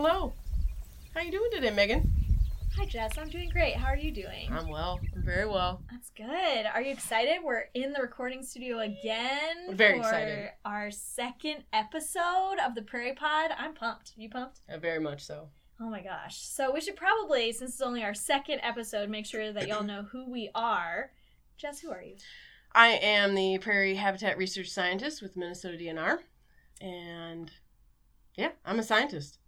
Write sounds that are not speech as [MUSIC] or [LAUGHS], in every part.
Hello. How are you doing today, Megan? Hi, Jess. I'm doing great. How are you doing? I'm well. I'm very well. That's good. Are you excited? We're in the recording studio again. Very for excited. Our second episode of the Prairie Pod. I'm pumped. You pumped? Uh, very much so. Oh my gosh. So we should probably, since it's only our second episode, make sure that y'all know who we are. Jess, who are you? I am the Prairie Habitat Research Scientist with Minnesota DNR. And yeah, I'm a scientist.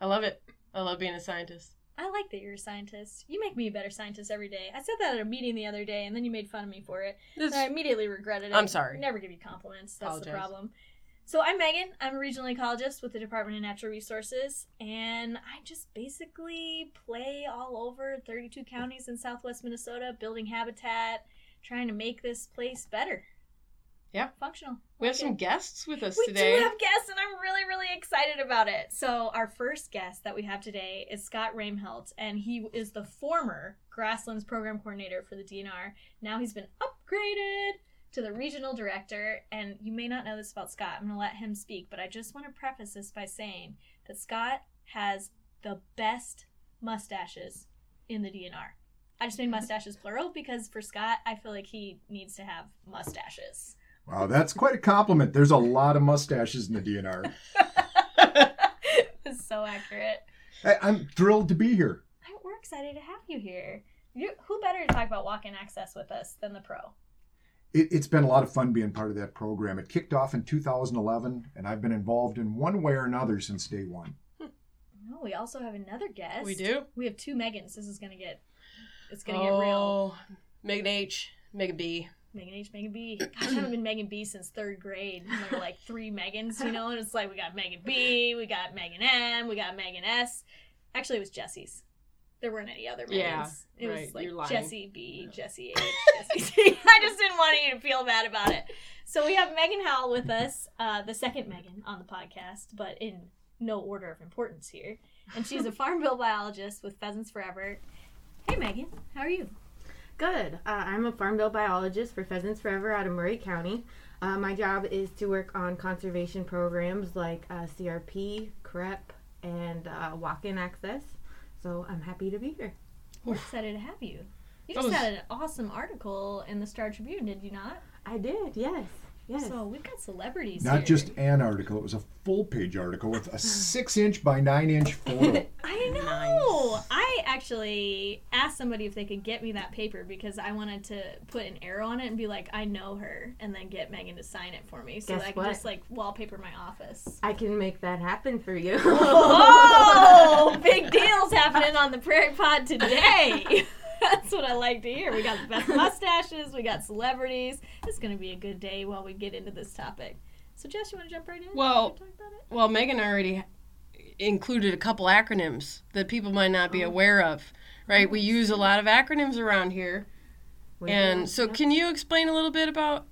I love it. I love being a scientist. I like that you're a scientist. You make me a better scientist every day. I said that at a meeting the other day, and then you made fun of me for it. This, I immediately regretted it. I'm sorry. Never give you compliments. That's the problem. So I'm Megan. I'm a regional ecologist with the Department of Natural Resources, and I just basically play all over 32 counties in southwest Minnesota, building habitat, trying to make this place better. Yeah. Functional. we have some guests with us We today. We do have guests, and I'm really, really excited about it. So, our first guest that we have today is Scott Roemhildt, and he is the former Grasslands Program Coordinator for the DNR. Now he's been upgraded to the Regional Director, and you may not know this about Scott. I'm going to let him speak, but I just want to preface this by saying that Scott has the best mustaches in the DNR. I just made [LAUGHS] mustaches plural because for Scott, I feel like he needs to have mustaches. Wow, that's quite a compliment. There's a lot of mustaches in the DNR. it's [LAUGHS] so accurate. I, I'm thrilled to be here. I- We're excited to have you here. You, who better to talk about walk-in access with us than the pro? It, it's been a lot of fun being part of that program. It kicked off in 2011, and I've been involved in one way or another since day one. No, we also have another guest. we do. We have two Megans. This is gonna get, it's gonna get real. Oh, Megan H, Megan B. Megan H, Megan B. Gosh, I haven't been Megan B since third grade. And there were like three Megans, you know, and it's like we got Megan B, we got Megan M, we got Megan S. Actually, it was Jesse's. There weren't any other Megans. Yeah, it was right, like you're lying. Jesse B, Jesse H, [LAUGHS] Jesse C. I just didn't want you to feel bad about it. So we have Megan Howell with us, uh, the second Megan on the podcast, but in no order of importance here. And she's a farm bill biologist with Pheasants Forever. Hey, Megan, how are you? Good. Uh, I'm a farm bill biologist for Pheasants Forever out of Murray County. Uh, my job is to work on conservation programs like uh, CRP, CREP, and uh, walk-in access. So I'm happy to be here. We're excited to have you. You That just was- had an awesome article in the Star Tribune, did you not? I did, yes, yes. So we've got celebrities Not here. just an article, it was a full page article with a six inch by nine inch photo. [LAUGHS] I know. I actually asked somebody if they could get me that paper because I wanted to put an arrow on it and be like, I know her, and then get Megan to sign it for me so Guess that I could what? just like wallpaper my office. I can make that happen for you. Oh, [LAUGHS] big deals happening on the Prairie Pod today. [LAUGHS] That's what I like to hear. We got the best mustaches, we got celebrities. It's going to be a good day while we get into this topic. So, Jess, you want to jump right in? Well- Talk about it? Well, Megan already included a couple acronyms that people might not Oh. be aware of, right? We oh, use a lot of acronyms around here. And so, can you explain a little bit about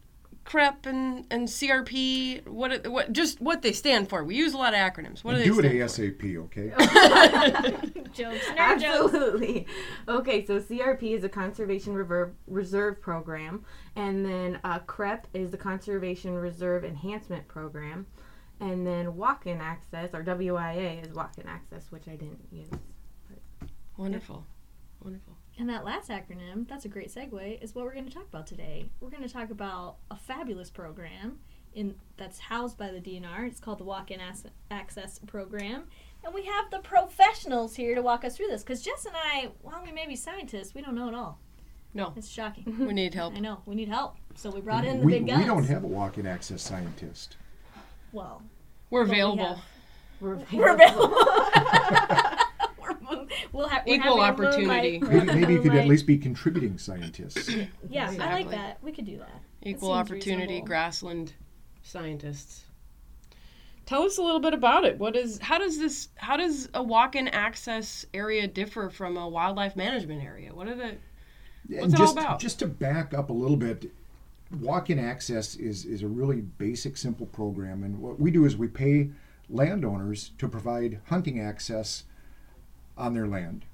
CREP and, and CRP? What what just what they stand for? We use a lot of acronyms. What do they Do it stand ASAP, okay? [LAUGHS] Jokes, nerd jokes. Absolutely. Okay, so CRP is a conservation reserve, reserve program, and then uh, CREP is the conservation reserve enhancement program, and then walk-in access or WIA is walk-in access, which I didn't use. for? Wonderful, wonderful. And that last acronym, that's a great segue, is what we're going to talk about today. We're going to talk about a fabulous program in that's housed by the DNR. It's called the Walk-in Ass- Access Program. And we have the professionals here to walk us through this. Because Jess and I, while we may be scientists, we don't know it all. No. It's shocking. [LAUGHS] We need help. I know. We need help. So we brought in the we, big guns. we don't have a walk in access scientist. Well, We're we available. have- We're we're available. [LAUGHS] we're, mo- we'll have Equal opportunity. Maybe, maybe you could at least be contributing scientists. Yeah, I like that. We could do that. Equal seems opportunity reasonable. grassland scientists. Tell us a little bit about it. What is how does this how does a walk-in access area differ from a wildlife management area? What are the What's and it all just, about? Just to back up a little bit, walk-in access is, is a really basic, simple program. And what we do is we pay landowners to provide hunting access on their land.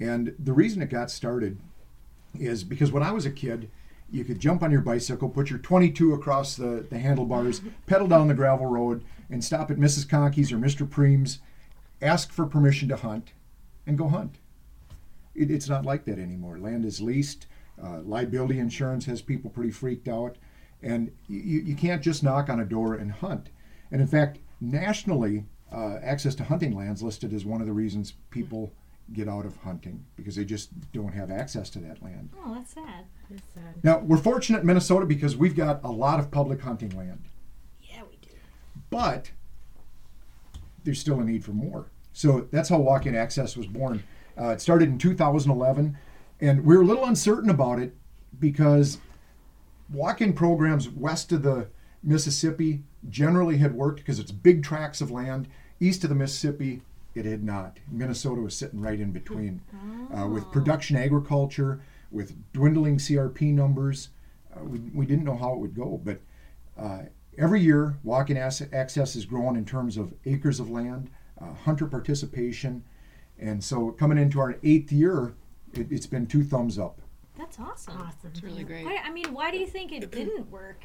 And the reason it got started is because when I was a kid, you could jump on your bicycle, put your 22 across the, the handlebars, pedal down the gravel road, and stop at Mrs. Conkey's or Mr. Preem's ask for permission to hunt, and go hunt. It, it's not like that anymore. Land is leased. Uh, liability insurance has people pretty freaked out, and you, you can't just knock on a door and hunt. And in fact, nationally, uh, access to hunting lands listed as one of the reasons people get out of hunting because they just don't have access to that land. Oh, that's sad. It's sad. Now, we're fortunate in Minnesota because we've got a lot of public hunting land, Yeah, we do. but there's still a need for more. So that's how walk in access was born. Uh, it started in 2011, and we were a little uncertain about it because walk in programs west of the Mississippi generally had worked because it's big tracts of land. East of the Mississippi, it had not. Minnesota was sitting right in between uh, with production agriculture, with dwindling CRP numbers. Uh, we, we didn't know how it would go, but uh, every year, walk-in access is growing in terms of acres of land, uh, hunter participation, and so coming into our eighth year, it, it's been two thumbs up. That's awesome. Awesome. It's really great. Why, I mean, why do you think it [CLEARS THROAT] didn't work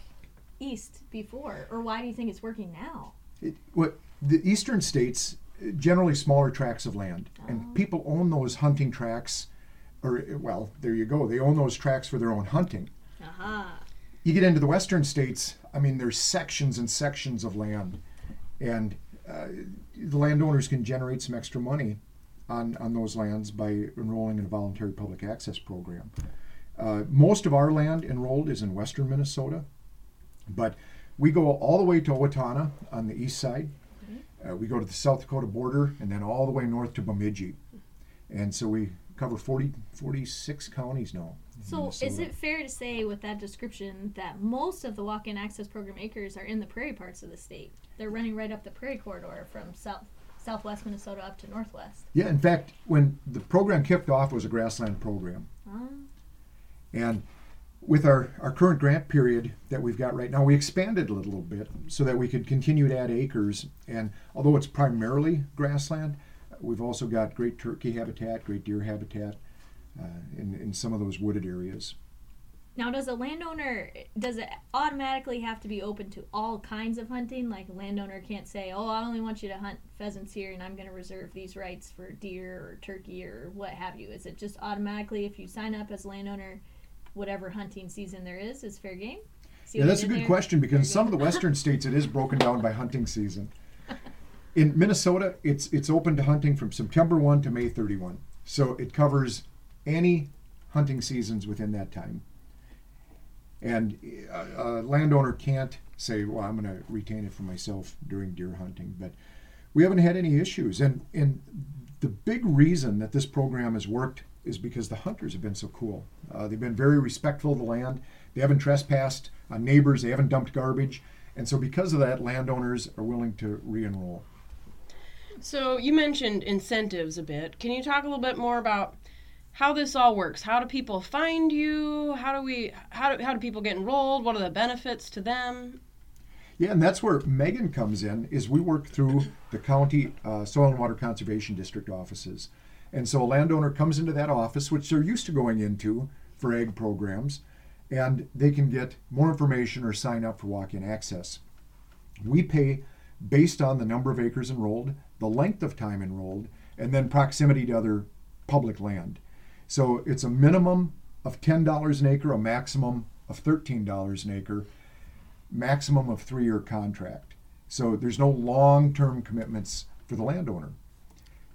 east before, or why do you think it's working now? It, what the eastern states generally smaller tracts of land, and people own those hunting tracts, or well, there you go. They own those tracts for their own hunting. Aha. you get into the western states i mean there's sections and sections of land and uh, the landowners can generate some extra money on, on those lands by enrolling in a voluntary public access program uh, most of our land enrolled is in western minnesota but we go all the way to owatonna on the east side uh, we go to the south dakota border and then all the way north to bemidji and so we cover 40, 46 counties now in So, is it fair to say, with that description, that most of the walk-in access program acres are in the prairie parts of the state? They're running right up the prairie corridor from south southwest Minnesota up to northwest. Yeah, in fact, when the program kicked off, it was a grassland program. Ah. And with our, our current grant period that we've got right now, we expanded a little bit so that we could continue to add acres. And although it's primarily grassland, we've also got great turkey habitat, great deer habitat uh, in, in some of those wooded areas. Now, does a landowner does it automatically have to be open to all kinds of hunting? Like a landowner can't say, "Oh, I only want you to hunt pheasants here, and I'm going to reserve these rights for deer or turkey or what have you." Is it just automatically if you sign up as landowner, whatever hunting season there is is fair game? See Yeah, that's a good there? question because in some of the western states it is broken down by hunting season. [LAUGHS] In Minnesota, it's it's open to hunting from September 1 to May 31. So it covers any hunting seasons within that time. And a, a landowner can't say, "Well, I'm going to retain it for myself during deer hunting." But we haven't had any issues, and and the big reason that this program has worked is because the hunters have been so cool. Uh, they've been very respectful of the land. They haven't trespassed on neighbors. They haven't dumped garbage, and so because of that, landowners are willing to re-enroll. So you mentioned incentives a bit. Can you talk a little bit more about how this all works? How do people find you? How do we how do, how do people get enrolled? What are the benefits to them? Yeah, and that's where Megan comes in. Is we work through the county uh, soil and water conservation district offices, and so a landowner comes into that office, which they're used to going into for ag programs, and they can get more information or sign up for walk-in access. We pay based on the number of acres enrolled, the length of time enrolled, and then proximity to other public land. So it's a minimum of ten dollars an acre, a maximum of thirteen dollars an acre maximum of three year contract. So there's no long term commitments for the landowner.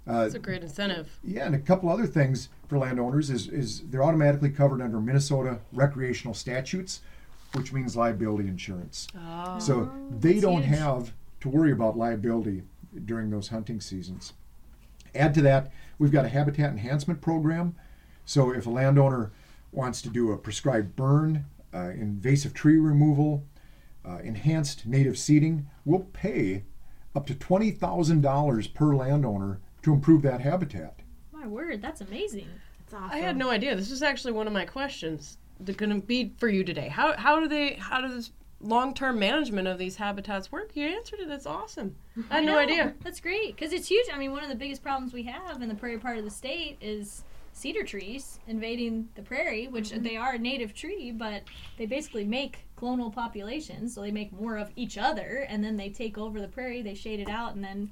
Uh, That's a great incentive. yeah, and a couple other things for landowners is, is they're automatically covered under Minnesota recreational statutes, which means liability insurance. Oh. So they don't huge. have to worry about liability during those hunting seasons. Add to that, we've got a habitat enhancement program. So if a landowner wants to do a prescribed burn, uh, invasive tree removal, uh, enhanced native seeding, we'll pay up to $20,000 per landowner to improve that habitat. My word, that's amazing. It's awesome. I had no idea. This is actually one of my questions. They're going to be for you today. How how do they how does long term management of these habitats work? You answered it. That's awesome. I had no idea. That's great because it's huge. I mean, one of the biggest problems we have in the prairie part of the state is cedar trees invading the prairie, which Mm-hmm. they are a native tree, but they basically make clonal populations. So they make more of each other, and then they take over the prairie. They shade it out, and then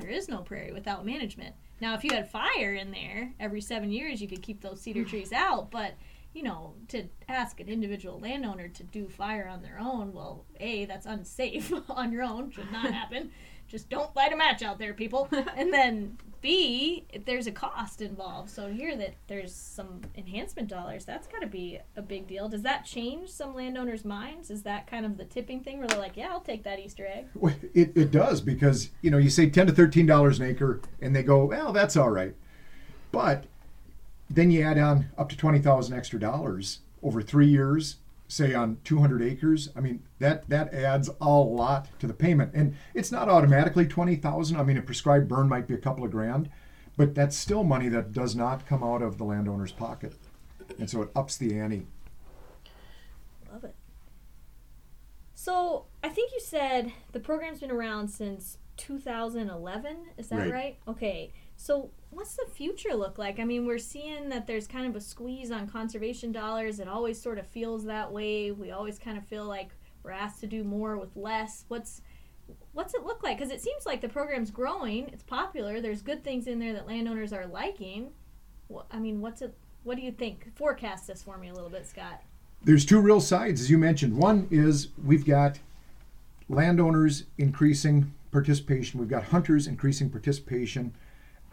there is no prairie without management. Now, if you had fire in there every seven years, you could keep those cedar [SIGHS] trees out. But you know, to ask an individual landowner to do fire on their own, well, a that's unsafe [LAUGHS] on your own, should not [LAUGHS] happen. Just don't light a match out there, people. [LAUGHS] and then B, there's a cost involved. So to hear that there's some enhancement dollars, that's got to be a big deal. Does that change some landowners' minds? Is that kind of the tipping thing where they're like, yeah, I'll take that Easter egg? Well, It, it does because you know you say ten to thirteen dollars an acre, and they go, well, that's all right. But then you add on up to twenty thousand extra dollars over three years, say on two hundred acres. I mean that that adds a lot to the payment, and it's not automatically twenty thousand. I mean a prescribed burn might be a couple of grand, but that's still money that does not come out of the landowner's pocket, and so it ups the ante. Love it. So I think you said the program's been around since 2011. Is that Right. right? Okay. So what's the future look like? I mean, we're seeing that there's kind of a squeeze on conservation dollars. It always sort of feels that way. We always kind of feel like we're asked to do more with less. What's what's it look like? Because it seems like the program's growing. It's popular. There's good things in there that landowners are liking. What, I mean, what's it? What do you think? Forecast this for me a little bit, Scott. there's two real sides, as you mentioned. One is we've got landowners increasing participation, we've got hunters increasing participation.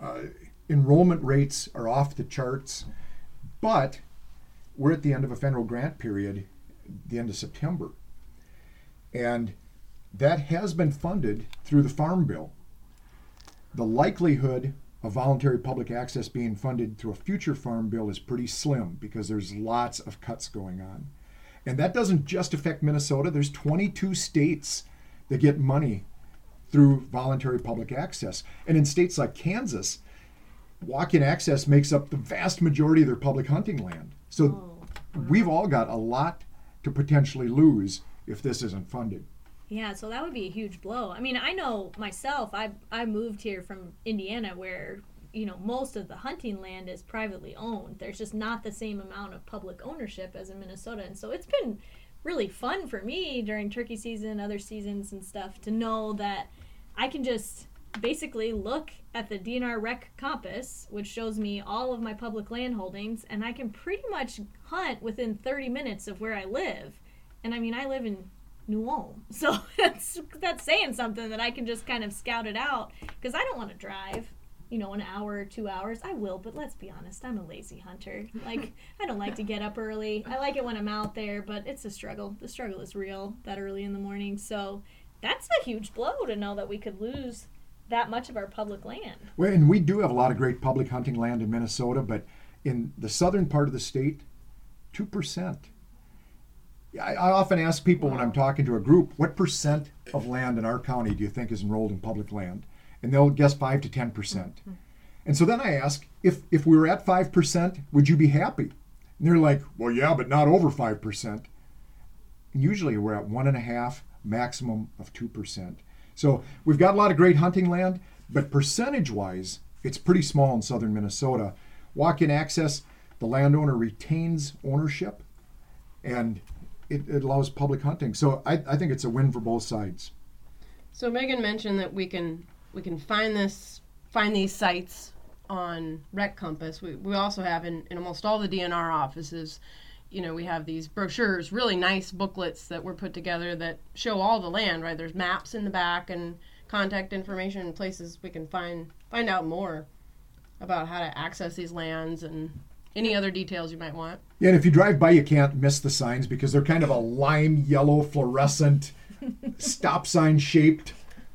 Uh, enrollment rates are off the charts, but we're at the end of a federal grant period, the end of September. And that has been funded through the Farm Bill. The likelihood of voluntary public access being funded through a future farm bill is pretty slim because there's lots of cuts going on. And that doesn't just affect Minnesota. There's 22 states that get money through voluntary public access. And in states like Kansas, walk-in access makes up the vast majority of their public hunting land. So oh, we've all got a lot to potentially lose if this isn't funded. Yeah, so that would be a huge blow. I mean, I know myself. I I moved here from Indiana, where you know most of the hunting land is privately owned. There's just not the same amount of public ownership as in Minnesota, and so it's been really fun for me during turkey season, other seasons and stuff to know that I can just basically look at the DNR Rec Compass, which shows me all of my public land holdings, and I can pretty much hunt within 30 minutes of where I live. And I mean, I live in New Ulm, [LAUGHS] so that's that's saying something that I can just kind of scout it out because I don't want to drive. You know, an hour or two hours. I will, but let's be honest, I'm a lazy hunter. Like, [LAUGHS] I don't like to get up early. I like it when I'm out there, but it's a struggle. The struggle is real that early in the morning. So, that's a huge blow to know that we could lose that much of our public land. Well, and we do have a lot of great public hunting land in Minnesota, but in the southern part of the state, 2%. I, I often ask people when I'm talking to a group, what percent of land in our county do you think is enrolled in public land? And they'll guess 5 to 10%. percent mm-hmm. And so then I ask, if, if we were at 5%, would you be happy? And they're like, well, yeah, but not over 5%. And usually we're at one and a half, maximum of 2%. So we've got a lot of great hunting land, but percentage wise, it's pretty small in southern Minnesota. Walk in access, the landowner retains ownership and it, it allows public hunting. So I, I think it's a win for both sides. So Megan mentioned that we can we can find this find these sites on Rec Compass. We, we also have in, in almost all the DNR offices, you know, we have these brochures, really nice booklets that were put together that show all the land, right? There's maps in the back and contact information and places we can find find out more about how to access these lands and any other details you might want. Yeah, and if you drive by, you can't miss the signs because they're kind of a lime yellow fluorescent [LAUGHS] stop sign shaped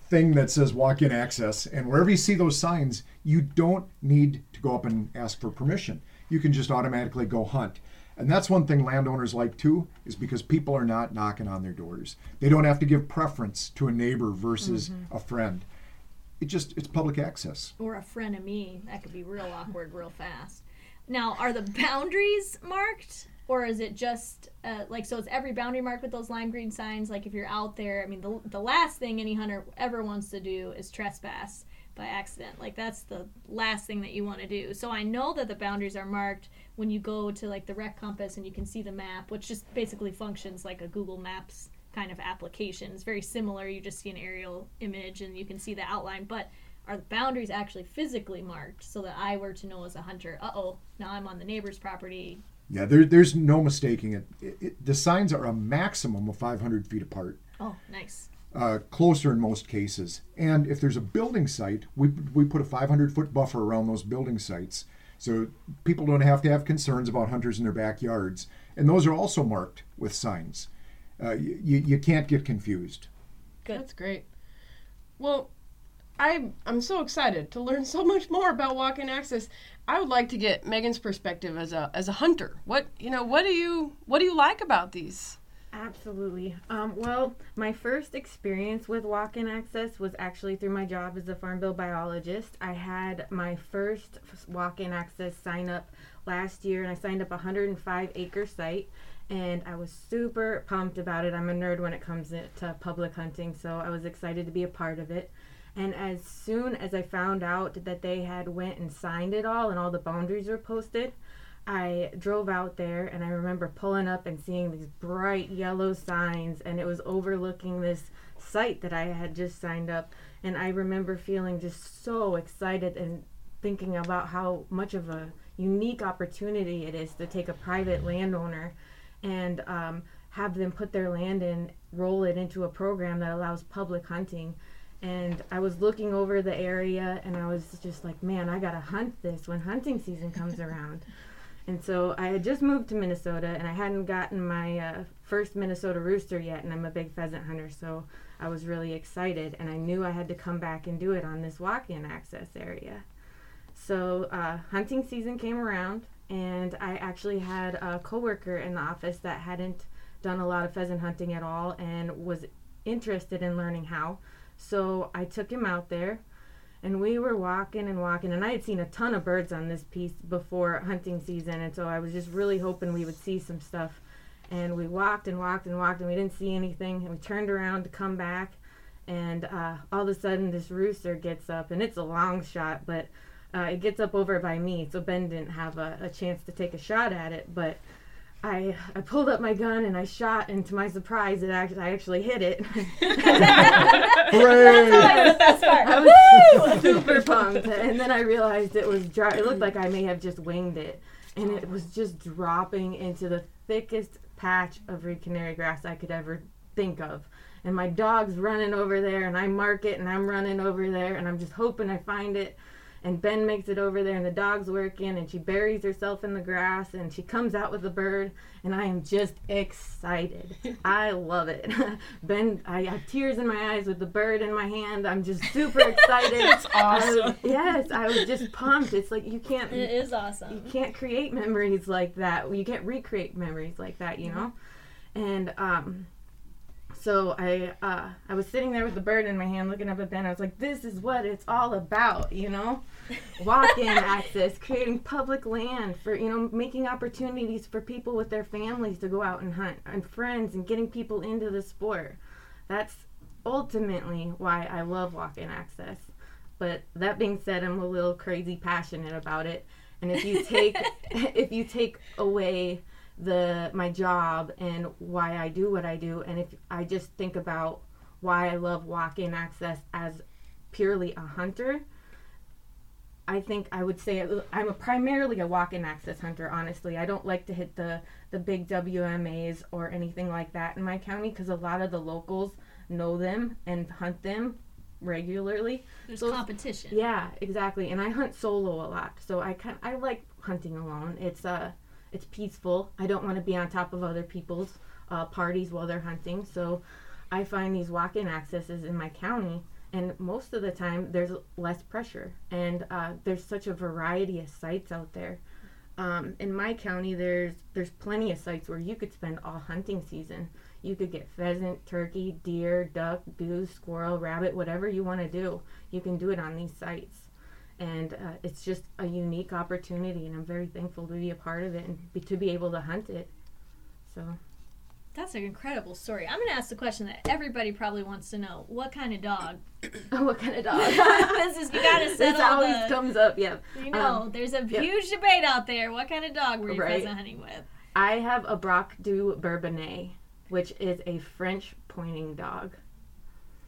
thing that says walk in access. And wherever you see those signs, you don't need to go up and ask for permission. You can just automatically go hunt. And that's one thing landowners like too, is because people are not knocking on their doors. They don't have to give preference to a neighbor versus a friend. It just it's public access. or a friend of me. That could be real awkward real fast. Now, are the boundaries marked? Or is it just uh, like so? Is every boundary marked with those lime green signs? Like if you're out there, I mean, the, the last thing any hunter ever wants to do is trespass by accident. Like that's the last thing that you want to do. So I know that the boundaries are marked when you go to like the rec compass and you can see the map, which just basically functions like a Google Maps kind of application. It's very similar. You just see an aerial image and you can see the outline. But are the boundaries actually physically marked so that I were to know as a hunter, uh oh, now I'm on the neighbor's property. Yeah, there, there's no mistaking it. It, it. The signs are a maximum of 500 feet apart, Oh, nice. uh, closer in most cases. And if there's a building site, we, we put a 500 foot buffer around those building sites. So people don't have to have concerns about hunters in their backyards. And those are also marked with signs. Uh, you, you can't get confused. Good. That's great. Well, I I'm so excited to learn [LAUGHS] so much more about walk-in access. I would like to get Megan's perspective as a as a hunter. What you know, what do you what do you like about these? Absolutely. Um, well, my first experience with walk in access was actually through my job as a farm bill biologist. I had my first walk in access sign up last year, and I signed up a 105 acre site, and I was super pumped about it. I'm a nerd when it comes to public hunting, so I was excited to be a part of it. And as soon as I found out that they had went and signed it all and all the boundaries were posted, I drove out there and I remember pulling up and seeing these bright yellow signs and it was overlooking this site that I had just signed up and I remember feeling just so excited and thinking about how much of a unique opportunity it is to take a private landowner and um, have them put their land in, roll it into a program that allows public hunting and I was looking over the area and I was just like, man, I gotta hunt this when hunting season comes around. [LAUGHS] And so I had just moved to Minnesota and I hadn't gotten my uh, first Minnesota rooster yet, and I'm a big pheasant hunter, so I was really excited and I knew I had to come back and do it on this walk in access area. So uh, hunting season came around, and I actually had a coworker in the office that hadn't done a lot of pheasant hunting at all and was interested in learning how. So I took him out there and we were walking and walking and I had seen a ton of birds on this piece before hunting season and so I was just really hoping we would see some stuff. And we walked and walked and walked and we didn't see anything and we turned around to come back and uh, all of a sudden this rooster gets up and it's a long shot but uh, it gets up over by me so Ben didn't have a, a chance to take a shot at it but I I pulled up my gun and I shot, and to my surprise, it actually I actually hit it. [LAUGHS] Hooray! I was [LAUGHS] super pumped, and then I realized it was dry. It looked like I may have just winged it, and it was just dropping into the thickest patch of reed canary grass I could ever think of. And my dog's running over there, and I mark it, and I'm running over there, and I'm just hoping I find it and Ben makes it over there and the dog's working and she buries herself in the grass and she comes out with the bird and I am just excited. [LAUGHS] I love it. [LAUGHS] Ben, I have tears in my eyes with the bird in my hand. I'm just super excited. [LAUGHS] It's awesome. I was- yes, I was just pumped. It's like you can't It is awesome. you can't create memories like that. You can't recreate memories like that, you know. And um, so I uh, I was sitting there with the bird in my hand, looking up at Ben. I was like, "This is what it's all about," you know. [LAUGHS] Walk-in access, creating public land for you know, making opportunities for people with their families to go out and hunt, and friends, and getting people into the sport. That's ultimately why I love walk-in access. But that being said, I'm a little crazy passionate about it. And if you take [LAUGHS] [LAUGHS] if you take away the my job and why I do what I do, and if I just think about why I love walk-in access as purely a hunter, I think I would say I'm a primarily a walk-in access hunter. Honestly, I don't like to hit the the big WMAs or anything like that in my county because a lot of the locals know them and hunt them regularly. There's So- competition. Yeah, exactly. And I hunt solo a lot, so I kind I like hunting alone. It's uh it's peaceful. I don't want to be on top of other people's uh, parties while they're hunting. So I find these walk-in accesses in my county, and most of the time there's less pressure, and uh, there's such a variety of sites out there. Um, in my county, there's there's plenty of sites where you could spend all hunting season. You could get pheasant, turkey, deer, duck, goose, squirrel, rabbit, whatever you want to do. You can do it on these sites, and uh, it's just a unique opportunity. And I'm very thankful to be a part of it and be, to be able to hunt it. So That's an incredible story. I'm going to ask the question that everybody probably wants to know. What kind of dog? [COUGHS] what kind of dog? [LAUGHS] this is, you got to [LAUGHS] this settle always the, comes up. Yeah, You know, Um, there's a yeah. huge debate out there. What kind of dog were you Right. pheasant hunting with? I have a Braque du Bourbonnais, which is a French pointing dog.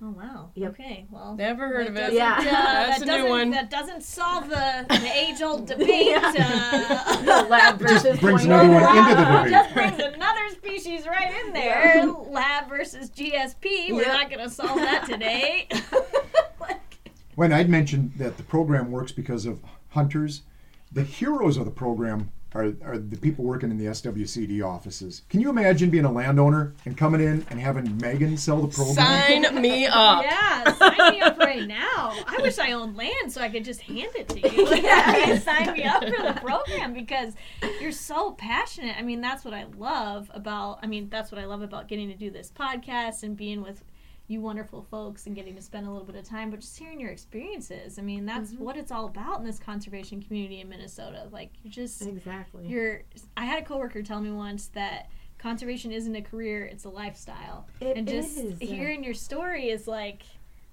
Oh wow. Yep. Okay. Well. Never heard of it. Yeah. uh, That's that a new doesn't, one. That doesn't solve the, the [LAUGHS] age-old debate. uh, [LAUGHS] lab [LAUGHS] versus brings point another one into the lab. debate. just brings another species right in there. Lab versus GSP. We're Yep. not going to solve that today. When I'd mentioned that the program works because of hunters, the heroes of the program are, are the people working in the SWCD offices. Can you imagine being a landowner and coming in and having Megan sell the program? Sign [LAUGHS] me up. yeah, sign me up right now. I wish I owned land so I could just hand it to you. [LAUGHS] Yes. [LAUGHS] sign me up for the program because you're so passionate. I mean, that's what I love about. I mean, that's what I love about getting to do this podcast and being with you wonderful folks and getting to spend a little bit of time, but just hearing your experiences. I mean, that's what it's all about in this conservation community in Minnesota. Like, you're just Exactly. you're I had a coworker tell me once that conservation isn't a career, it's a lifestyle. It and just is. hearing your story is like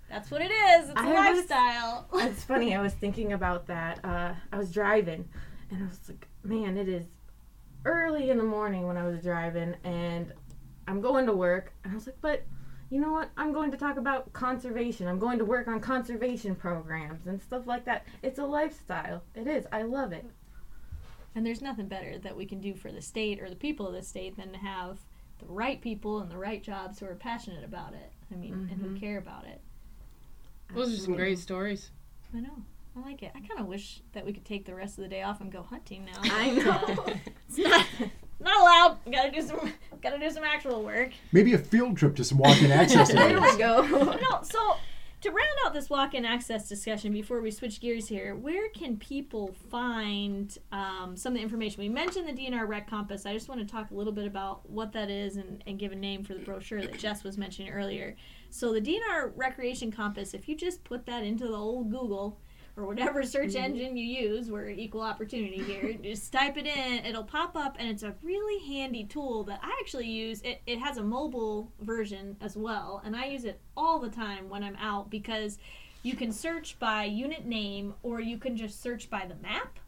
that's what it is. It's a I was- lifestyle. [LAUGHS] It's funny. I was thinking about that. Uh, I was driving, and I was like, "Man, it is early in the morning when I was driving, and I'm going to work." And I was like, "But you know what? I'm going to talk about conservation. I'm going to work on conservation programs and stuff like that. It's a lifestyle. It is. I love it. and there's nothing better that we can do for the state or the people of the state than to have the right people and the right jobs who are passionate about it. I mean, and who Mhm. care about it. Those are some great stories. I know. I like it. I kind of wish that we could take the rest of the day off and go hunting now. I uh, know. [LAUGHS] it's not not allowed. Gotta do some. [LAUGHS] Gotta do some actual work. Maybe a field trip to some walk-in [LAUGHS] access there we go. no, so to round out this walk-in access discussion before we switch gears here, where can people find um, some of the information? We mentioned the DNR Rec Compass. I just want to talk a little bit about what that is and, and give a name for the brochure that Jess was mentioning earlier. So the DNR Recreation Compass, if you just put that into the old Google or whatever search mm-hmm. engine you use, we're equal opportunity here. [LAUGHS] Just type it in, it'll pop up, and it's a really handy tool that I actually use. It, it has a mobile version as well, and I use it all the time when I'm out because you can search by unit name or you can just search by the map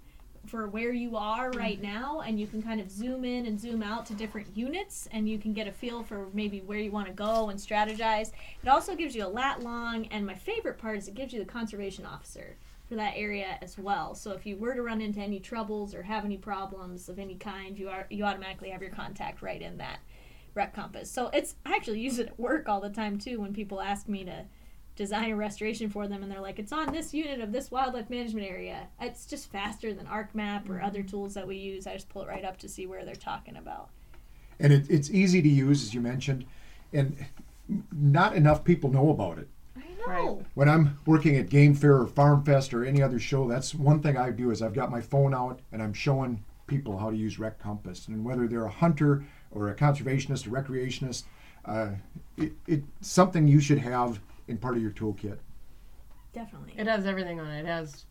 for where you are mm-hmm. right now and you can kind of zoom in and zoom out to different units and you can get a feel for maybe where you want to go and strategize it also gives you a lat long and my favorite part is it gives you the conservation officer for that area as well. So if you were to run into any troubles or have any problems of any kind you are you automatically have your contact right in that rec compass. So it's i actually use it at work all the time too when people ask me to design a restoration for them and they're like it's on this unit of this wildlife management area. It's just faster than arcmap or other mm-hmm. tools that we use. I just pull it right up to see where they're talking about. And it, it's easy to use, as you mentioned, and not enough people know about it. I know When I'm working at Game Fair or Farm Fest or any other show, that's one thing I do is I've got my phone out and I'm showing people how to use Rec Compass. And whether they're a hunter or a conservationist, a recreationist, uh, it, it's something you should have in part of your toolkit. definitely It has everything on it. It has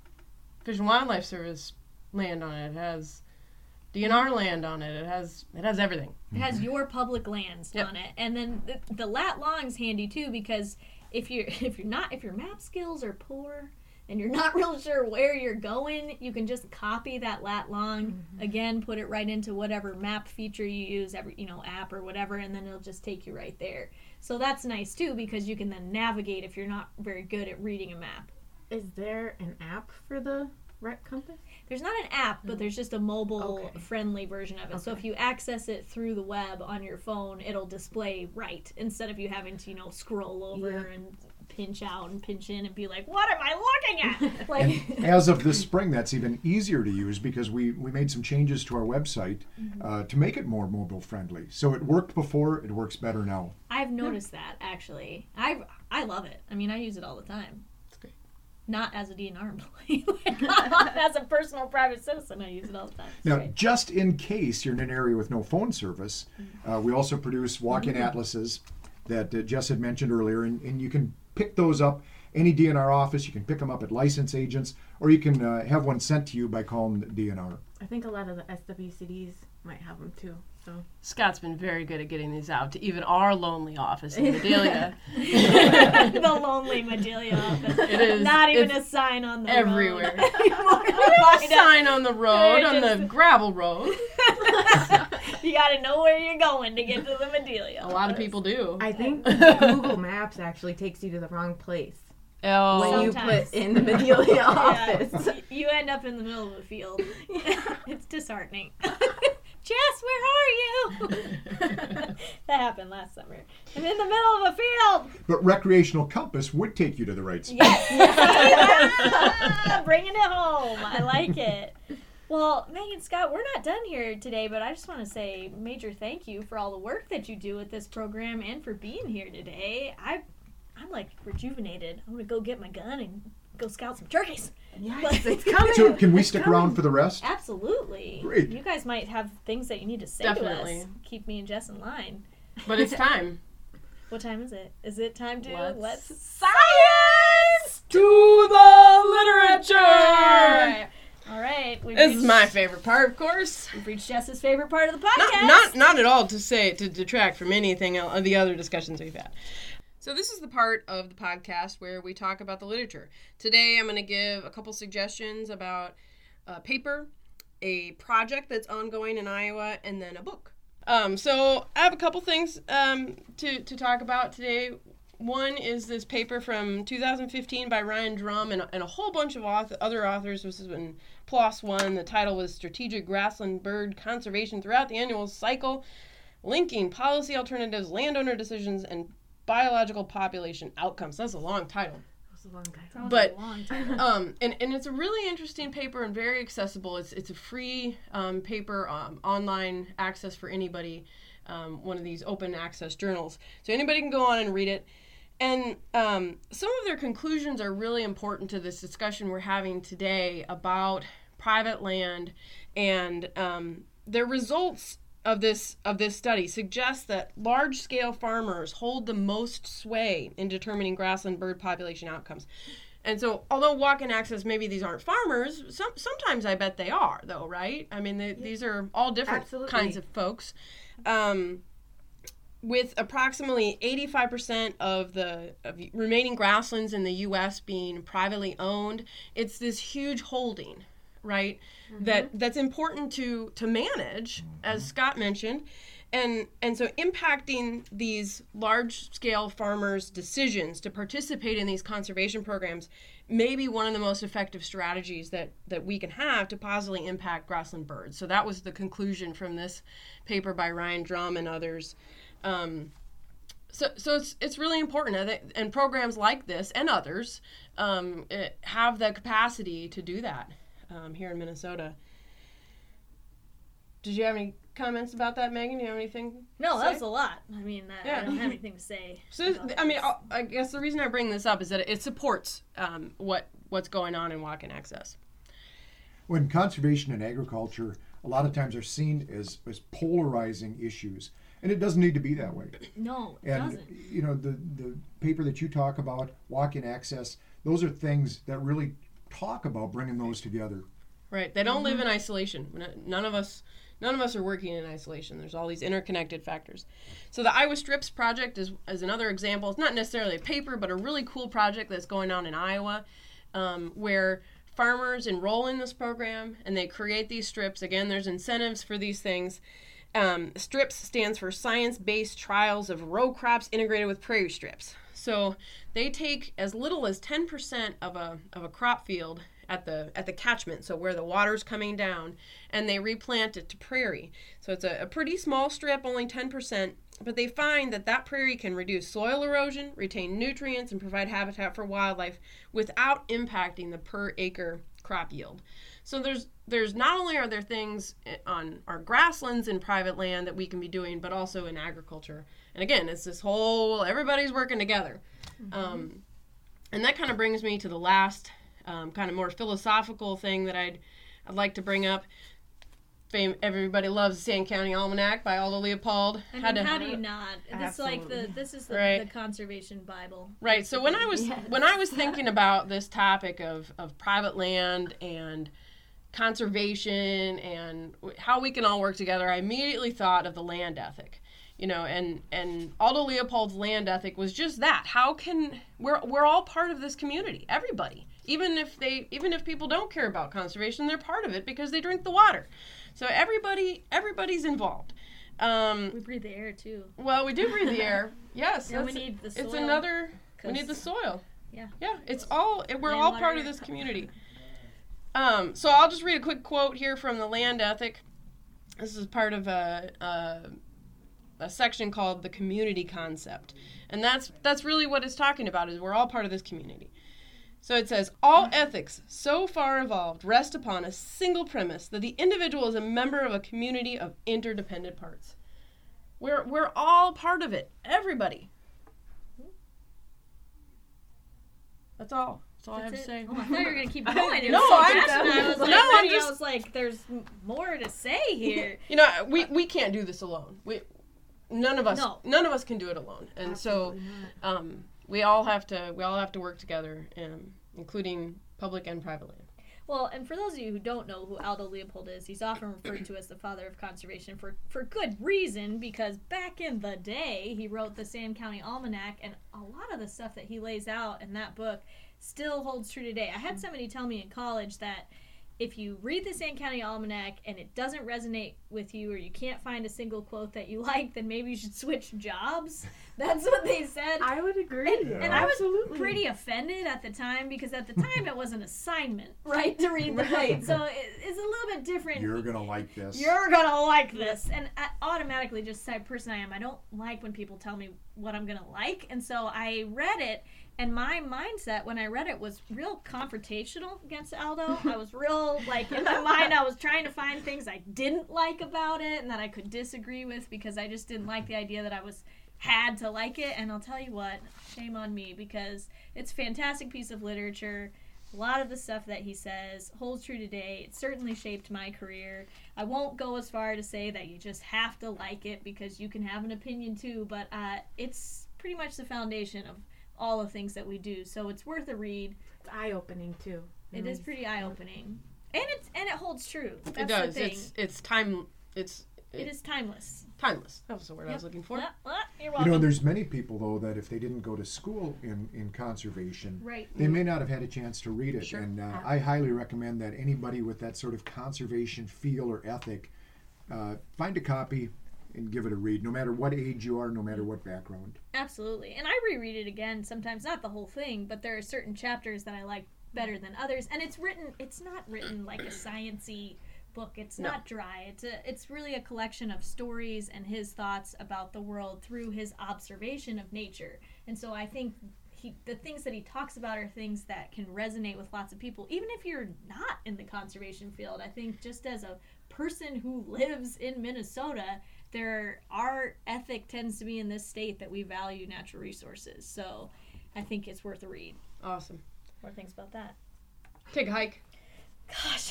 Fish and Wildlife Service land on it. It has DNR land on it. It has it has everything. It has your public lands Yep. on it, and then the, the lat long's handy too because if you're [LAUGHS] if you're not if your map skills are poor and you're not [LAUGHS] real sure where you're going, you can just copy that lat long mm-hmm. again, put it right into whatever map feature you use, every you know app or whatever, and then it'll just take you right there. So that's nice too because you can then navigate if you're not very good at reading a map. Is there an app for the Rec Compass? There's not an app, but there's just a mobile Okay. friendly version of it. So if you access it through the web on your phone, it'll display right instead of you having to, you know, scroll over Yeah. and pinch out and pinch in and be like, "What am I looking at?" [LAUGHS] like as of this spring, that's even easier to use because we, we made some changes to our website uh, to make it more mobile friendly. So it worked before, it works better now. I've noticed that actually. I I love it. I mean, I use it all the time. It's great. Not as a DNR employee, [LAUGHS] [LAUGHS] like, as a personal private citizen, I use it all the time. It's Now, great. just in case you're in an area with no phone service, uh, we also produce walk-in atlases that uh, Jess had mentioned earlier, and, and you can pick those up any DNR office. You can pick them up at license agents, or you can uh, have one sent to you by calling the DNR. I think a lot of the SWCDs might have them too. So Scott's been very good at getting these out to even our lonely office in [LAUGHS] Madelia. the lonely Madelia office. It is Not even a sign on the everywhere. road. [LAUGHS] anymore to find out. sign on the road, They're on the gravel road. [LAUGHS] you gotta know where you're going to get to the Madelia. A lot of people do. I think Google Maps actually takes you to the wrong place Oh, when you put in the Madelia Yeah, office. y- you end up in the middle of a field. it's disheartening. Jess, where are you? [LAUGHS] that happened last summer. I'm in the middle of a field. But recreational compass would take you to the right spot. Yes. [LAUGHS] Bringing it home. I like it. Well, Megan Scott, we're not done here today, but I just want to say major thank you for all the work that you do with this program and for being here today. I, I'm like rejuvenated. I'm gonna go get my gun and go scout some turkeys. Yes, it's [LAUGHS] coming. So can we It's stick coming. around for the rest? Absolutely. Great. You guys might have things that you need to say Definitely. to us. Keep me and Jess in line. but it's [LAUGHS] time. What time is it? Is it time to Let's- let's Science to the literature. All right. We've This is my favorite part, of course. We've reached Jess's favorite part of the podcast. not, not at all to say to detract from anything el- of the other discussions we've had. So this is the part of the podcast where we talk about the literature. Today, I'm going to give a couple suggestions about a paper, a project that's ongoing in Iowa, and then a book. Um, so I have a couple things um, to to talk about today. One is this paper from 2015 by Ryan Drum and, and a whole bunch of author, other authors. This is when PLOS One. The title was Strategic Grassland Bird Conservation Throughout the Annual Cycle, Linking Policy Alternatives, Landowner Decisions, and Biological Population Outcomes. That's a long title. That was a long. Sounds but- a long time. [LAUGHS] Um, and, and it's a really interesting paper and very accessible. It's, it's a free um, paper, um, online access for anybody, um, one of these open access journals. So anybody can go on and read it. And um, some of their conclusions are really important to this discussion we're having today about private land, and um, their results of this of this study suggests that large scale farmers hold the most sway in determining grassland bird population outcomes. And so, although walk-in access, maybe these aren't farmers. Some sometimes I bet they are, though, right? I mean, they, these are all different Absolutely. kinds of folks. Um, with approximately 85% of the of remaining grasslands in the U.S. being privately owned, it's this huge holding, right? That that's important to to manage, as Scott mentioned, and and so impacting these large scale farmers' decisions to participate in these conservation programs may be one of the most effective strategies that that we can have to positively impact grassland birds. So that was the conclusion from this paper by Ryan Drum and others. Um, so, so it's it's really important, I think, and programs like this and others um, eh, have the capacity to do that um, here in Minnesota. Did you have any comments about that, Megan? Do you have anything? No, to that say? was a lot. I mean, I, Yeah. I don't have anything to say. [LAUGHS] So I mean, this. I I guess the reason I bring this up is that it supports um, what what's going on in walk-in access. When conservation and agriculture a lot of times are seen as, as polarizing issues, and it doesn't need to be that way. [CLEARS THROAT] no, it And doesn't. you know the the paper that you talk about, walk-in access, those are things that really talk about bringing those together. Right. They don't live in isolation. None of us none of us are working in isolation. There's all these interconnected factors. So the Iowa Strips project is, is another example. It's not necessarily a paper, but a really cool project that's going on in Iowa um, where farmers enroll in this program and they create these strips. Again, there's incentives for these things. Um, STRIPS stands for Science Based Trials of Row Crops Integrated with Prairie Strips. So they take as little as 10% of a, of a crop field at the at the catchment, so where the water's coming down, and they replant it to prairie. So it's a, a pretty small strip, only 10%, but they find that that prairie can reduce soil erosion, retain nutrients, and provide habitat for wildlife without impacting the per acre crop yield. So there's there's not only are there things on our grasslands and private land that we can be doing, but also in agriculture. And again, it's this whole everybody's working together. Um, and that kind of brings me to the last um, kind of more philosophical thing that I'd I'd like to bring up. Fame, everybody loves the Sand County Almanac by Aldo Leopold. I mean, Had to- how do you not? This is like the this is the, Right. the conservation bible. Right. So when I was [LAUGHS] Yes. when I was thinking about this topic of, of private land and conservation and how we can all work together, I immediately thought of the land ethic. You know, and and Aldo Leopold's land ethic was just that. How can we're we're all part of this community, everybody. Even if they even if people don't care about conservation, they're part of it because they drink the water. So everybody everybody's involved. Um, We breathe the air too. well, we do breathe the air. [LAUGHS] Yes, And we need the soil. it's another. We need the soil. Yeah. Yeah, it's all. We're all part of this community. Um, so I'll just read a quick quote here from the Land Ethic. This is part of a, a a section called the community concept, and that's that's really what it's talking about. Is we're all part of this community. So it says all ethics so far evolved rest upon a single premise that the individual is a member of a community of interdependent parts. We're we're all part of it. Everybody. That's all. That's all I have to say. Oh, I thought you were gonna keep [LAUGHS] going. It No, so I'm-. I was like, no, I'm just- I was like, there's more to say [LAUGHS] here. You know, we we can't do this alone. We none of us No. none of us can do it alone. And so um, we all have to we all have to work together, um, including public and private land. Well, and for those of you who don't know who Aldo Leopold is, he's often referred to as the father of conservation for, for good reason, because back in the day, he wrote the Sand County Almanac, and a lot of the stuff that he lays out in that book still holds true today. I had mm. somebody tell me in college that if you read the Sand County Almanac and it doesn't resonate with you, or you can't find a single quote that you [LAUGHS] like, then maybe you should switch jobs. [LAUGHS] That's what they said. I would agree. And, and I was Absolutely. pretty offended at the time because at the time it was an assignment, [LAUGHS] right, to read the Right. So it, it's a little bit different. You're gonna like this. You're gonna like this, and I automatically, just the type of person I am, I don't like when people tell me what I'm gonna like, and so I read it, and my mindset when I read it was real confrontational against Aldo. I was real like in my [LAUGHS] mind, I was trying to find things I didn't like about it and that I could disagree with because I just didn't like the idea that I was had to like it. And I'll tell you what, shame on me because it's a fantastic piece of literature. A lot of the stuff that he says holds true today. It certainly shaped my career. I won't go as far to say that you just have to like it because you can have an opinion too, but uh, it's pretty much the foundation of all the things that we do. So it's worth a read. It's eye opening too. It is pretty eye opening, and it's and it holds true. That's it does. The thing. It's it's time. It's it is timeless. timeless. That was the word I was looking for. Ah, ah, you're You know, there's many people though that if they didn't go to school in in conservation, right. they may not have had a chance to read it. Sure. And uh, I highly recommend that anybody with that sort of conservation feel or ethic uh, find a copy and give it a read, no matter what age you are, no matter what background. Absolutely. And I reread it again sometimes, not the whole thing, but there are certain chapters that I like better than others. And it's written it's not written like a sciency book. It's No. not dry. It's a it's really a collection of stories and his thoughts about the world through his observation of nature. And so I think he, the things that he talks about are things that can resonate with lots of people, even if you're not in the conservation field. I think just as a person who lives in Minnesota, there our ethic tends to be in this state that we value natural resources. So I think it's worth a read. Awesome. More things about that. Take a hike. Gosh,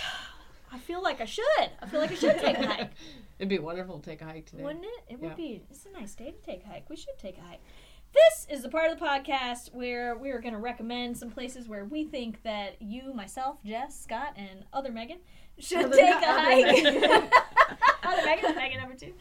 I feel like I should. I feel like I should take a [LAUGHS] hike. It'd be wonderful to take a hike today. Wouldn't it? It would Yeah. be. It's a nice day to take a hike. We should take a hike. This is the part of the podcast where we are going to recommend some places where we think that you, myself, Jess, Scott, and other Megan should Other- take a other hike. [LAUGHS] [LAUGHS] [LAUGHS] Megan. Megan, number two.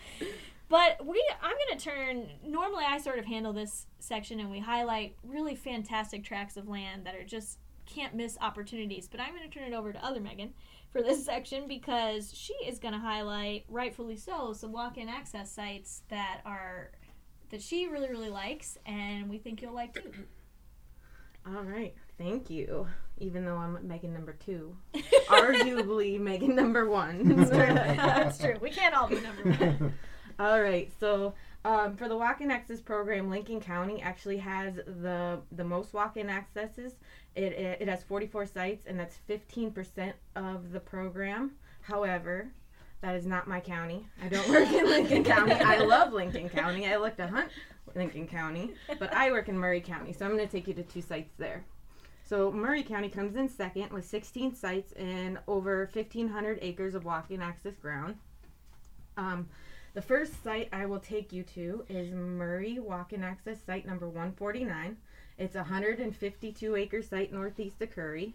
But we, I'm going to turn. Normally, I sort of handle this section, and we highlight really fantastic tracts of land that are just can't miss opportunities. But I'm going to turn it over to other Megan for this [LAUGHS] section because she is going to highlight, rightfully so, some walk-in access sites that are that she really really likes, and we think you'll like too. All right. Thank you. Even though I'm Megan number two, [LAUGHS] arguably Megan number one. [LAUGHS] That's true. We can't all be number one. [LAUGHS] All right. So um, for the walk-in access program, Lincoln County actually has the the most walk-in accesses. It, it, it has 44 sites, and that's 15% of the program. However, that is not my county. I don't work in Lincoln County. I love Lincoln County. I look to hunt Lincoln County, but I work in Murray County. So I'm going to take you to two sites there. So Murray County comes in second with 16 sites and over 1,500 acres of walk-in access ground. Um, the first site I will take you to is Murray Walk-in Access Site number 149. It's a 152 acre site northeast of Currie.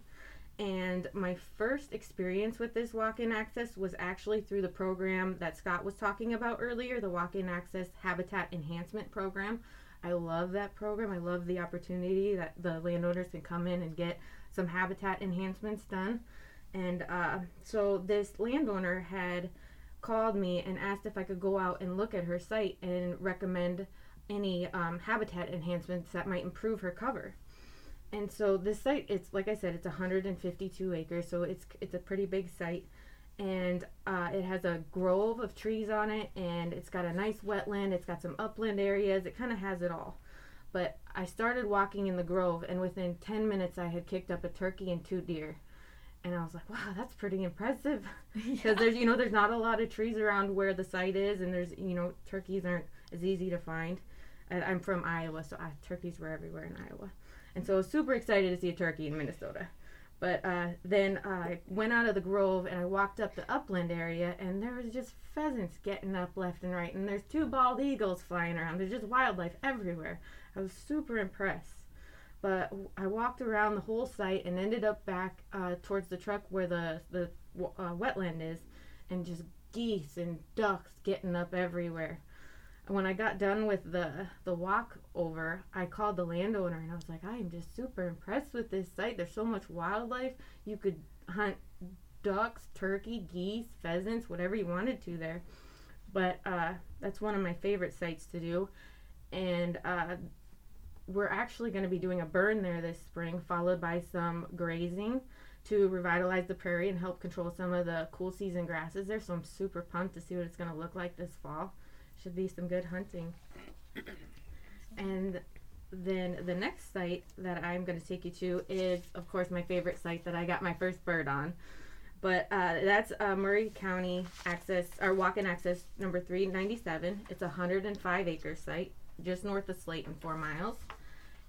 And my first experience with this walk in access was actually through the program that Scott was talking about earlier the Walk in Access Habitat Enhancement Program. I love that program. I love the opportunity that the landowners can come in and get some habitat enhancements done. And uh, so this landowner had called me and asked if I could go out and look at her site and recommend any um, habitat enhancements that might improve her cover. And so this site, it's like I said, it's 152 acres, so it's it's a pretty big site, and uh, it has a grove of trees on it, and it's got a nice wetland. It's got some upland areas. It kind of has it all. But I started walking in the grove, and within 10 minutes, I had kicked up a turkey and two deer and I was like, wow, that's pretty impressive. [LAUGHS] [LAUGHS] Because there's, you know, there's not a lot of trees around where the site is, and there's, you know, turkeys aren't as easy to find. And I'm from Iowa, so I, turkeys were everywhere in Iowa, and so I was super excited to see a turkey in Minnesota. But uh, then I went out of the grove and I walked up the upland area, and there was just pheasants getting up left and right, and there's two bald eagles flying around. There's just wildlife everywhere. I was super impressed but I walked around the whole site and ended up back uh, towards the truck where the the uh, wetland is, and just geese and ducks getting up everywhere. When I got done with the the walk over, I called the landowner and I was like, I am just super impressed with this site. There's so much wildlife. You could hunt ducks, turkey, geese, pheasants, whatever you wanted to there. But uh, that's one of my favorite sites to do. And uh, we're actually going to be doing a burn there this spring, followed by some grazing to revitalize the prairie and help control some of the cool season grasses there. So I'm super pumped to see what it's going to look like this fall. Should be some good hunting. And then the next site that I'm going to take you to is, of course, my favorite site that I got my first bird on. But uh, that's uh, Murray County Access, or Walk-in Access number 397. It's a 105 acre site just north of Slayton, four miles.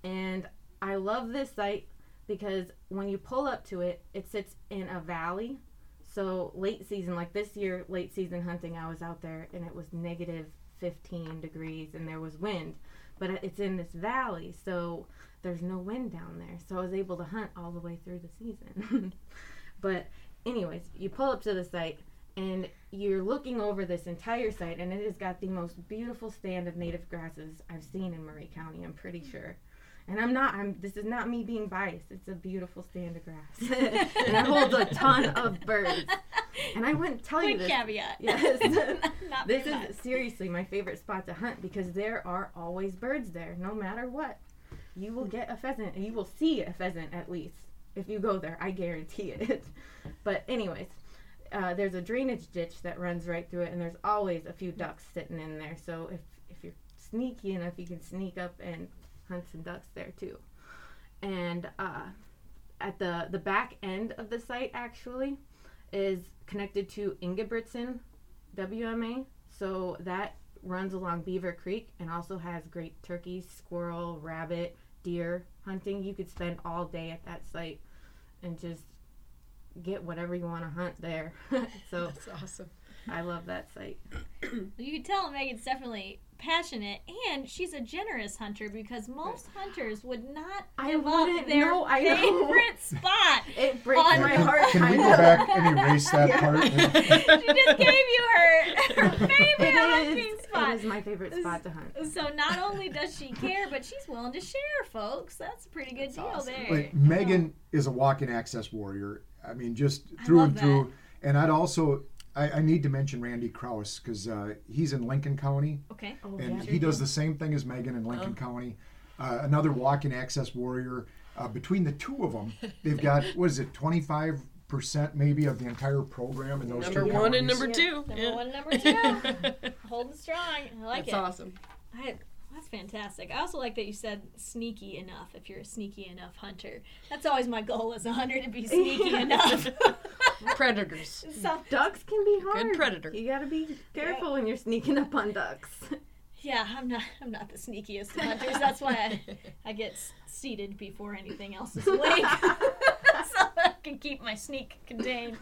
And I love this site because when you pull up to it, it sits in a valley. So late season, like this year, late season hunting, I was out there and it was negative 15 degrees and there was wind. But it's in this valley, so there's no wind down there. So I was able to hunt all the way through the season. [LAUGHS] but, anyways, you pull up to the site and you're looking over this entire site, and it has got the most beautiful stand of native grasses I've seen in Murray County. I'm pretty sure. And I'm not. I'm. This is not me being biased. It's a beautiful stand of grass, [LAUGHS] and it holds a ton of birds. [LAUGHS] And I wouldn't tell Quick you this. caveat. Yes. [LAUGHS] Not this very much. is seriously my favorite spot to hunt because there are always birds there, no matter what. You will get a pheasant, you will see a pheasant at least if you go there. I guarantee it. But anyways, uh, there's a drainage ditch that runs right through it, and there's always a few ducks sitting in there. So if if you're sneaky enough, you can sneak up and hunt and ducks there too. And uh, at the the back end of the site actually is connected to Ingebrigtsen WMA. So that runs along Beaver Creek and also has great turkeys, squirrel, rabbit, deer hunting. You could spend all day at that site and just get whatever you want to hunt there. [LAUGHS] so That's awesome. I love that site. [CLEARS THROAT] You can tell Megan's definitely passionate, and she's a generous hunter because most hunters would not I give wouldn't up their know, I know. favorite spot. [LAUGHS] It breaks On- my heart. can we go back and erase that [LAUGHS] Yeah. part? [LAUGHS] she just gave you her, her favorite It hunting spot. it is my favorite spot to hunt. So not only does she care, but she's willing to share, folks. That's a pretty good deal awesome. there. But Megan is a walk-in access warrior. I mean, just through and through. And I'd also, I, I need to mention Randy Kraus because uh, he's in Lincoln County, Okay. Oh, and yeah. he does the same thing as Megan in Lincoln County. Uh, another walk-in access warrior. Uh, between the two of them, they've [LAUGHS] got what is it, twenty-five percent maybe of the entire program in those Number two one and number two. Number yeah. one and number [LAUGHS] two. Holding strong. I like That's it. That's awesome. I, that's fantastic. I also like that you said sneaky enough. If you're a sneaky enough hunter, that's always my goal as a hunter to be [LAUGHS] sneaky enough. [LAUGHS] Predators. so, Ducks can be hard. Good predator. You gotta be careful when you're sneaking up on ducks. yeah, I'm not. I'm not the sneakiest of hunters. That's why I, I get seated before anything else is awake, [LAUGHS] so I can keep my sneak contained.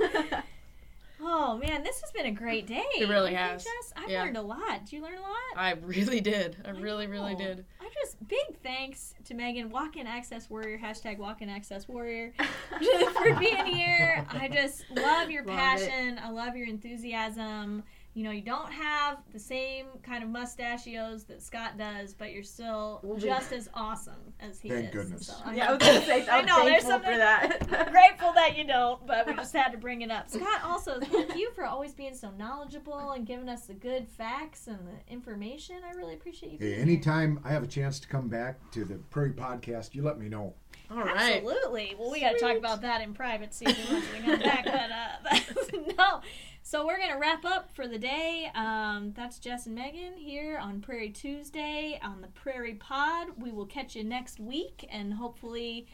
Oh man, this has been a great day. It really has. Jess? I've Yeah. learned a lot. Did you learn a lot? I really did. I I really, really did. I just big thanks to Megan, Walk in Access Warrior, hashtag Walk in Access Warrior, [LAUGHS] for being here. I just love your Love passion. I love your enthusiasm. You know, you don't have the same kind of mustachios that Scott does, but you're still We'll be- just as awesome as he Thank is. Thank goodness. So I'm Yeah, I was gonna say I I'm know, there's thankful something- for that. [LAUGHS] grateful that you don't, but we just had to bring it up. Scott, also thank you for always being so knowledgeable and giving us the good facts and the information. I really appreciate you. Hey, Being here. anytime I have a chance to come back to the Prairie Podcast, you let me know. All right. Absolutely. Well, we got to talk about that in private, see if we want to come back. But uh, [LAUGHS] no. So we're gonna wrap up for the day. Um, that's Jess and Megan here on Prairie Tuesday on the Prairie Pod. We will catch you next week, and hopefully,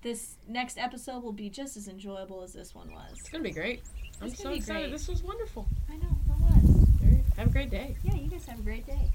this next episode will be just as enjoyable as this one was. It's gonna be great. I'm so excited. great. This was wonderful. I know it was. Have a great day. Yeah, you guys have a great day.